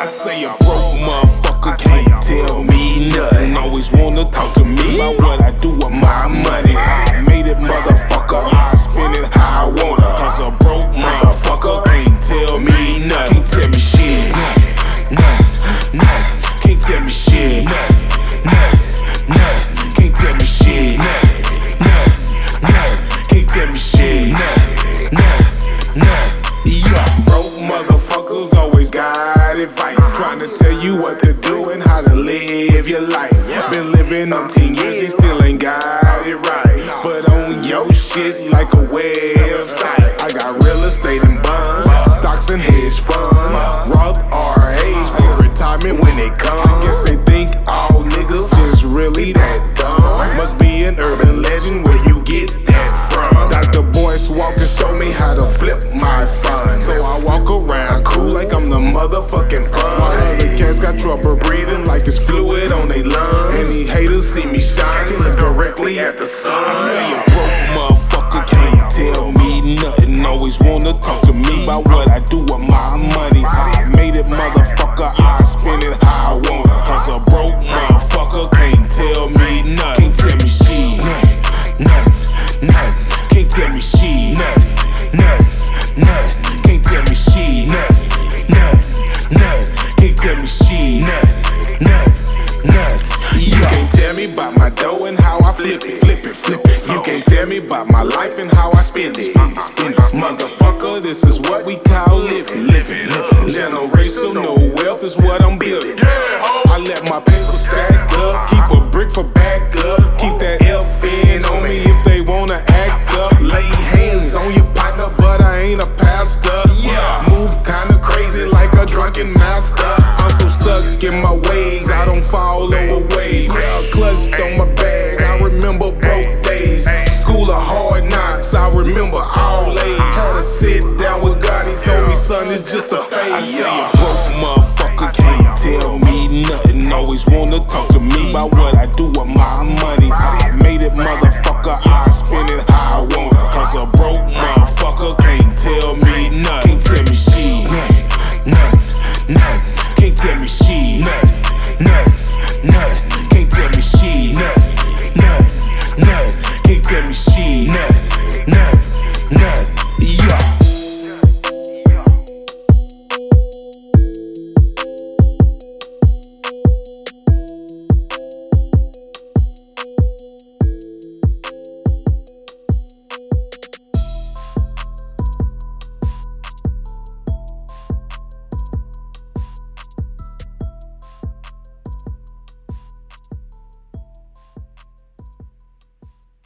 I say a broke motherfucker can't tell me nothing. Always wanna talk to me about what I do. with my. You what to do and how to live your life. Been living on 10 years and still ain't got it right. But on your shit like a website. I got real estate and bonds, stocks and hedge funds, Roth IRAs for retirement when it comes. I guess they think all niggas just really that they lungs. Any haters see me look directly at the sun. Me about my dough and how I flip it, flip it, flip it. You can't tell me about my life and how I spend it, spend it. Motherfucker, this is what we call living, living. Generational no wealth is what I'm building. I let my paper stack up, keep a brick for backup, keep that on my bag, I remember broke days. School of hard knocks, I remember all age. Had to sit down with God, he told me, son, it's just a phase. tell me she nothing, nothing, nothing.